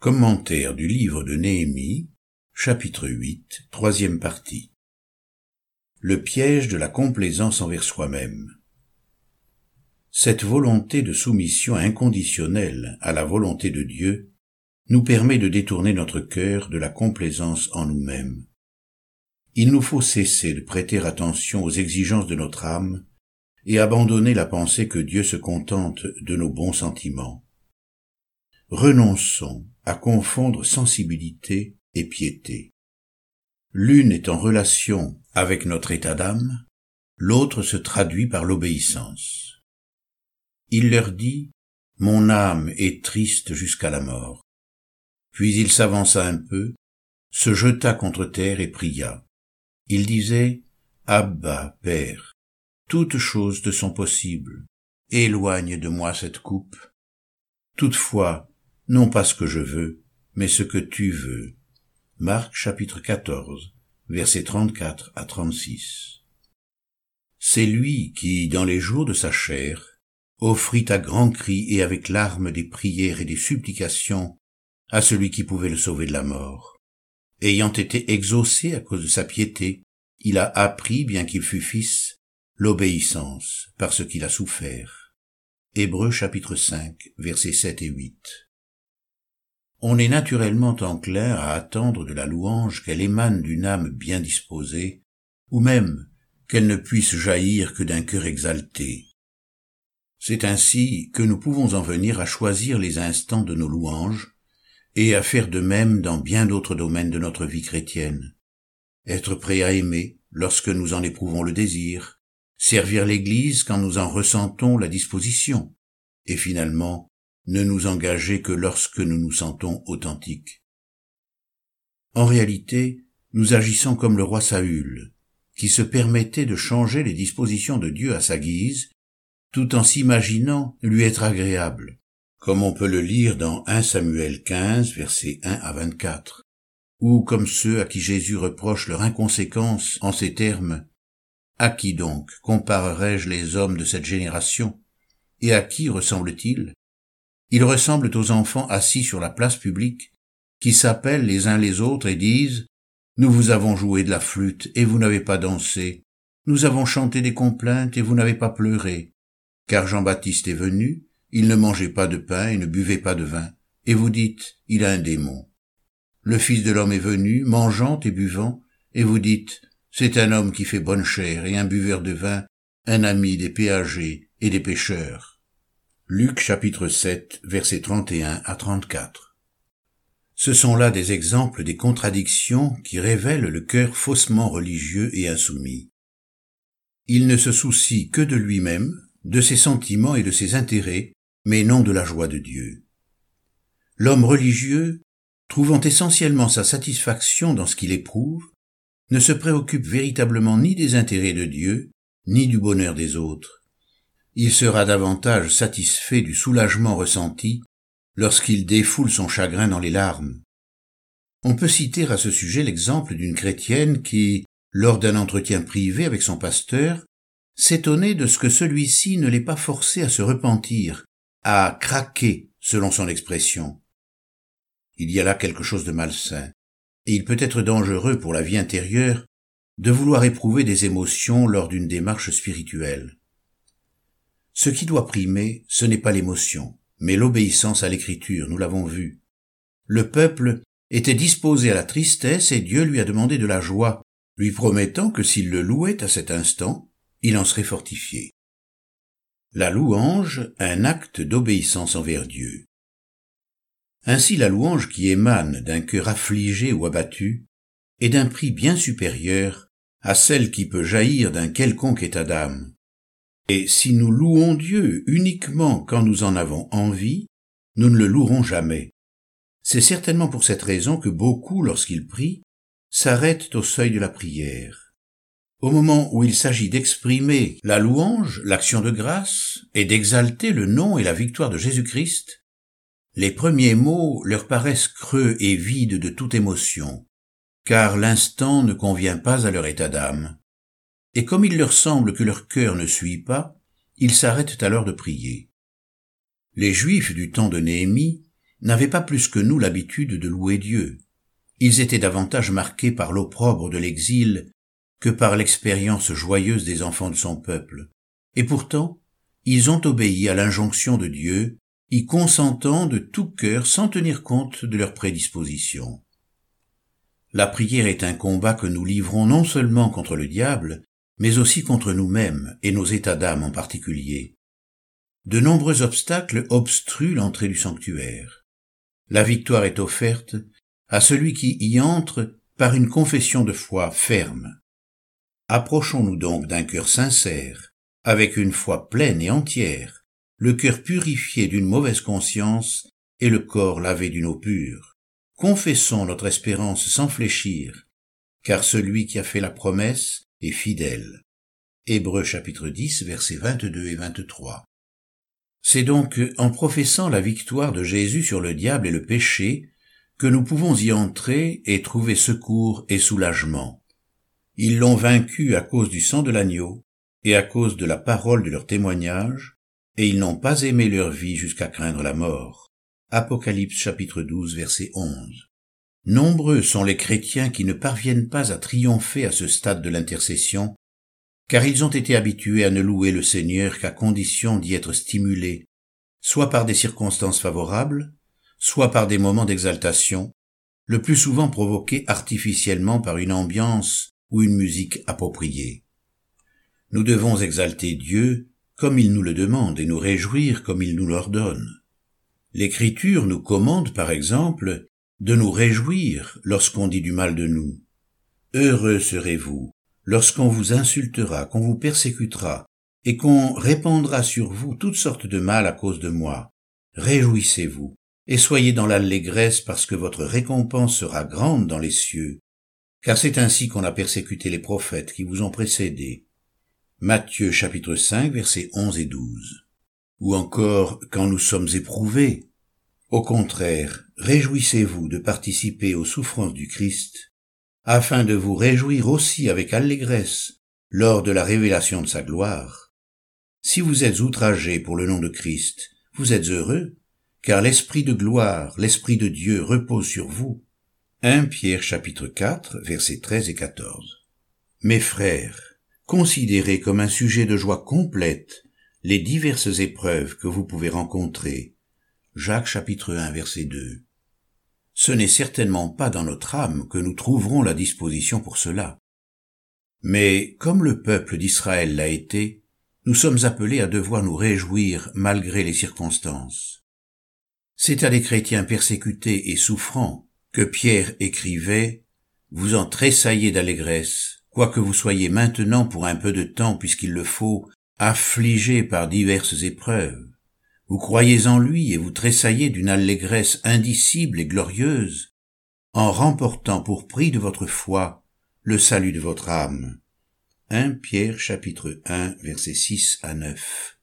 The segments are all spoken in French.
Commentaire du livre de Néhémie, chapitre 8, troisième partie. Le piège de la complaisance envers soi-même. Cette volonté de soumission inconditionnelle à la volonté de Dieu nous permet de détourner notre cœur de la complaisance en nous-mêmes. Il nous faut cesser de prêter attention aux exigences de notre âme et abandonner la pensée que Dieu se contente de nos bons sentiments. Renonçons à confondre sensibilité et piété. L'une est en relation avec notre état d'âme, l'autre se traduit par l'obéissance. Il leur dit, Mon âme est triste jusqu'à la mort. Puis il s'avança un peu, se jeta contre terre et pria. Il disait, Abba, Père, toutes choses te sont possibles. Éloigne de moi cette coupe. Toutefois, non pas ce que je veux, mais ce que tu veux. Marc chapitre 14, versets 34 à 36. C'est lui qui, dans les jours de sa chair, offrit à grands cris et avec larmes des prières et des supplications à celui qui pouvait le sauver de la mort. Ayant été exaucé à cause de sa piété, il a appris, bien qu'il fût fils, l'obéissance par ce qu'il a souffert. Hébreux chapitre 5, versets 7 et 8 on est naturellement enclin à attendre de la louange qu'elle émane d'une âme bien disposée, ou même qu'elle ne puisse jaillir que d'un cœur exalté. C'est ainsi que nous pouvons en venir à choisir les instants de nos louanges, et à faire de même dans bien d'autres domaines de notre vie chrétienne. Être prêt à aimer lorsque nous en éprouvons le désir, servir l'Église quand nous en ressentons la disposition, et finalement ne nous engager que lorsque nous nous sentons authentiques. En réalité, nous agissons comme le roi Saül, qui se permettait de changer les dispositions de Dieu à sa guise, tout en s'imaginant lui être agréable, comme on peut le lire dans 1 Samuel 15, versets 1 à 24, ou comme ceux à qui Jésus reproche leur inconséquence en ces termes À qui donc comparerai-je les hommes de cette génération? Et à qui ressemblent-ils ils ressemblent aux enfants assis sur la place publique, qui s'appellent les uns les autres et disent Nous vous avons joué de la flûte et vous n'avez pas dansé. Nous avons chanté des complaintes et vous n'avez pas pleuré. Car Jean-Baptiste est venu, il ne mangeait pas de pain et ne buvait pas de vin. Et vous dites Il a un démon. Le Fils de l'homme est venu, mangeant et buvant, et vous dites C'est un homme qui fait bonne chair et un buveur de vin, un ami des péagers et des pêcheurs. Luc chapitre 7 versets 31 à 34. Ce sont là des exemples des contradictions qui révèlent le cœur faussement religieux et insoumis. Il ne se soucie que de lui-même, de ses sentiments et de ses intérêts, mais non de la joie de Dieu. L'homme religieux, trouvant essentiellement sa satisfaction dans ce qu'il éprouve, ne se préoccupe véritablement ni des intérêts de Dieu, ni du bonheur des autres il sera davantage satisfait du soulagement ressenti lorsqu'il défoule son chagrin dans les larmes. On peut citer à ce sujet l'exemple d'une chrétienne qui, lors d'un entretien privé avec son pasteur, s'étonnait de ce que celui-ci ne l'ait pas forcé à se repentir, à craquer, selon son expression. Il y a là quelque chose de malsain, et il peut être dangereux pour la vie intérieure de vouloir éprouver des émotions lors d'une démarche spirituelle. Ce qui doit primer, ce n'est pas l'émotion, mais l'obéissance à l'écriture, nous l'avons vu. Le peuple était disposé à la tristesse et Dieu lui a demandé de la joie, lui promettant que s'il le louait à cet instant, il en serait fortifié. La louange, un acte d'obéissance envers Dieu. Ainsi la louange qui émane d'un cœur affligé ou abattu est d'un prix bien supérieur à celle qui peut jaillir d'un quelconque état d'âme. Et si nous louons Dieu uniquement quand nous en avons envie, nous ne le louerons jamais. C'est certainement pour cette raison que beaucoup, lorsqu'ils prient, s'arrêtent au seuil de la prière. Au moment où il s'agit d'exprimer la louange, l'action de grâce, et d'exalter le nom et la victoire de Jésus-Christ, les premiers mots leur paraissent creux et vides de toute émotion, car l'instant ne convient pas à leur état d'âme et comme il leur semble que leur cœur ne suit pas, ils s'arrêtent alors de prier. Les Juifs du temps de Néhémie n'avaient pas plus que nous l'habitude de louer Dieu. Ils étaient davantage marqués par l'opprobre de l'exil que par l'expérience joyeuse des enfants de son peuple. Et pourtant, ils ont obéi à l'injonction de Dieu, y consentant de tout cœur sans tenir compte de leurs prédispositions. La prière est un combat que nous livrons non seulement contre le diable, mais aussi contre nous-mêmes et nos états d'âme en particulier. De nombreux obstacles obstruent l'entrée du sanctuaire. La victoire est offerte à celui qui y entre par une confession de foi ferme. Approchons-nous donc d'un cœur sincère, avec une foi pleine et entière, le cœur purifié d'une mauvaise conscience et le corps lavé d'une eau pure. Confessons notre espérance sans fléchir, car celui qui a fait la promesse est fidèle. Hébreux chapitre 10 versets 22 et 23. C'est donc en professant la victoire de Jésus sur le diable et le péché que nous pouvons y entrer et trouver secours et soulagement. Ils l'ont vaincu à cause du sang de l'agneau et à cause de la parole de leur témoignage, et ils n'ont pas aimé leur vie jusqu'à craindre la mort. Apocalypse chapitre 12 verset 11. Nombreux sont les chrétiens qui ne parviennent pas à triompher à ce stade de l'intercession car ils ont été habitués à ne louer le Seigneur qu'à condition d'y être stimulés, soit par des circonstances favorables, soit par des moments d'exaltation, le plus souvent provoqués artificiellement par une ambiance ou une musique appropriée. Nous devons exalter Dieu comme il nous le demande et nous réjouir comme il nous l'ordonne. L'Écriture nous commande, par exemple, de nous réjouir lorsqu'on dit du mal de nous. Heureux serez-vous lorsqu'on vous insultera, qu'on vous persécutera, et qu'on répandra sur vous toutes sortes de mal à cause de moi, réjouissez-vous, et soyez dans l'allégresse parce que votre récompense sera grande dans les cieux, car c'est ainsi qu'on a persécuté les prophètes qui vous ont précédés. Matthieu chapitre 5 versets 11 et 12. Ou encore quand nous sommes éprouvés. Au contraire, réjouissez-vous de participer aux souffrances du Christ, afin de vous réjouir aussi avec allégresse lors de la révélation de sa gloire. Si vous êtes outragés pour le nom de Christ, vous êtes heureux, car l'Esprit de gloire, l'Esprit de Dieu repose sur vous. 1 Pierre chapitre 4 versets 13 et 14. Mes frères, considérez comme un sujet de joie complète les diverses épreuves que vous pouvez rencontrer. Jacques chapitre 1 verset 2 ce n'est certainement pas dans notre âme que nous trouverons la disposition pour cela. Mais comme le peuple d'Israël l'a été, nous sommes appelés à devoir nous réjouir malgré les circonstances. C'est à des chrétiens persécutés et souffrants que Pierre écrivait Vous en tressaillez d'allégresse, quoique vous soyez maintenant pour un peu de temps, puisqu'il le faut, affligés par diverses épreuves. Vous croyez en lui et vous tressaillez d'une allégresse indicible et glorieuse, en remportant pour prix de votre foi le salut de votre âme. 1 Pierre chapitre 1 versets 6 à 9.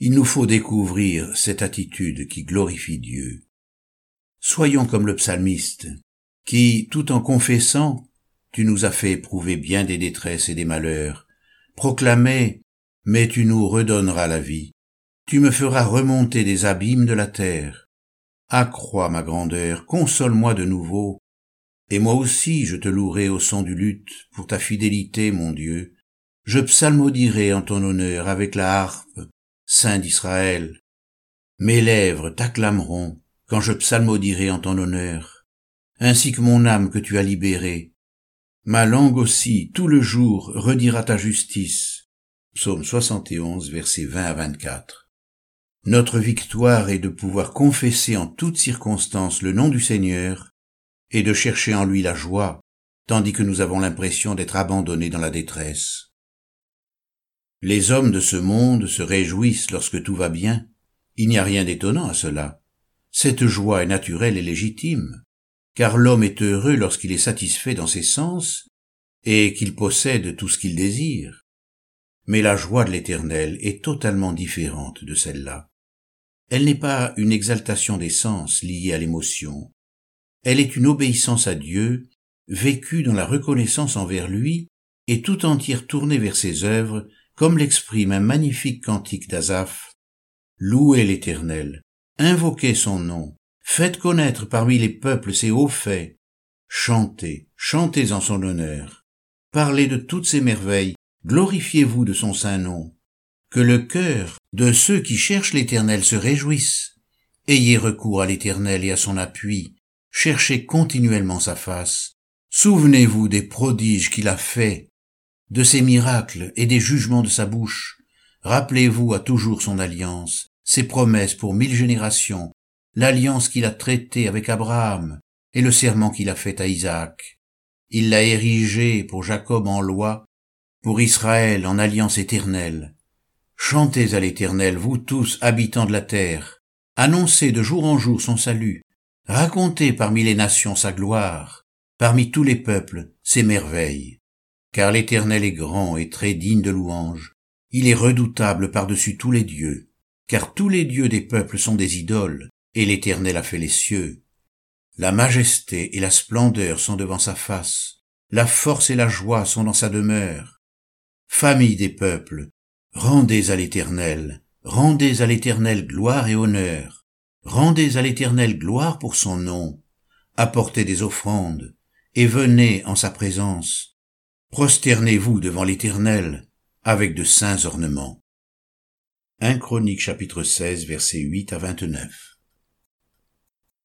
Il nous faut découvrir cette attitude qui glorifie Dieu. Soyons comme le psalmiste, qui, tout en confessant, tu nous as fait éprouver bien des détresses et des malheurs, proclamait, mais tu nous redonneras la vie. Tu me feras remonter des abîmes de la terre. Accrois ma grandeur, console-moi de nouveau, et moi aussi je te louerai au son du luth pour ta fidélité, mon Dieu. Je psalmodierai en ton honneur avec la harpe, Saint d'Israël. Mes lèvres t'acclameront quand je psalmodierai en ton honneur, ainsi que mon âme que tu as libérée. Ma langue aussi, tout le jour, redira ta justice. Psaume 71, versets 20 à 24. Notre victoire est de pouvoir confesser en toutes circonstances le nom du Seigneur et de chercher en lui la joie, tandis que nous avons l'impression d'être abandonnés dans la détresse. Les hommes de ce monde se réjouissent lorsque tout va bien. Il n'y a rien d'étonnant à cela. Cette joie est naturelle et légitime, car l'homme est heureux lorsqu'il est satisfait dans ses sens et qu'il possède tout ce qu'il désire. Mais la joie de l'Éternel est totalement différente de celle-là. Elle n'est pas une exaltation des sens liée à l'émotion. Elle est une obéissance à Dieu, vécue dans la reconnaissance envers lui et tout entière tournée vers ses œuvres, comme l'exprime un magnifique cantique d'Azaph. Louez l'Éternel, invoquez son nom, faites connaître parmi les peuples ses hauts faits, chantez, chantez en son honneur, parlez de toutes ses merveilles, glorifiez-vous de son saint nom, que le cœur de ceux qui cherchent l'Éternel se réjouisse. Ayez recours à l'Éternel et à son appui, cherchez continuellement sa face, souvenez-vous des prodiges qu'il a faits, de ses miracles et des jugements de sa bouche, rappelez-vous à toujours son alliance, ses promesses pour mille générations, l'alliance qu'il a traitée avec Abraham et le serment qu'il a fait à Isaac. Il l'a érigé pour Jacob en loi, pour Israël en alliance éternelle. Chantez à l'Éternel, vous tous habitants de la terre, annoncez de jour en jour son salut, racontez parmi les nations sa gloire, parmi tous les peuples ses merveilles. Car l'Éternel est grand et très digne de louange, il est redoutable par-dessus tous les dieux, car tous les dieux des peuples sont des idoles, et l'Éternel a fait les cieux. La majesté et la splendeur sont devant sa face, la force et la joie sont dans sa demeure. Famille des peuples, rendez à l'Éternel, rendez à l'Éternel gloire et honneur, rendez à l'Éternel gloire pour son nom, apportez des offrandes, et venez en sa présence. Prosternez-vous devant l'Éternel avec de saints ornements. 1 Chronique chapitre 16 versets 8 à 29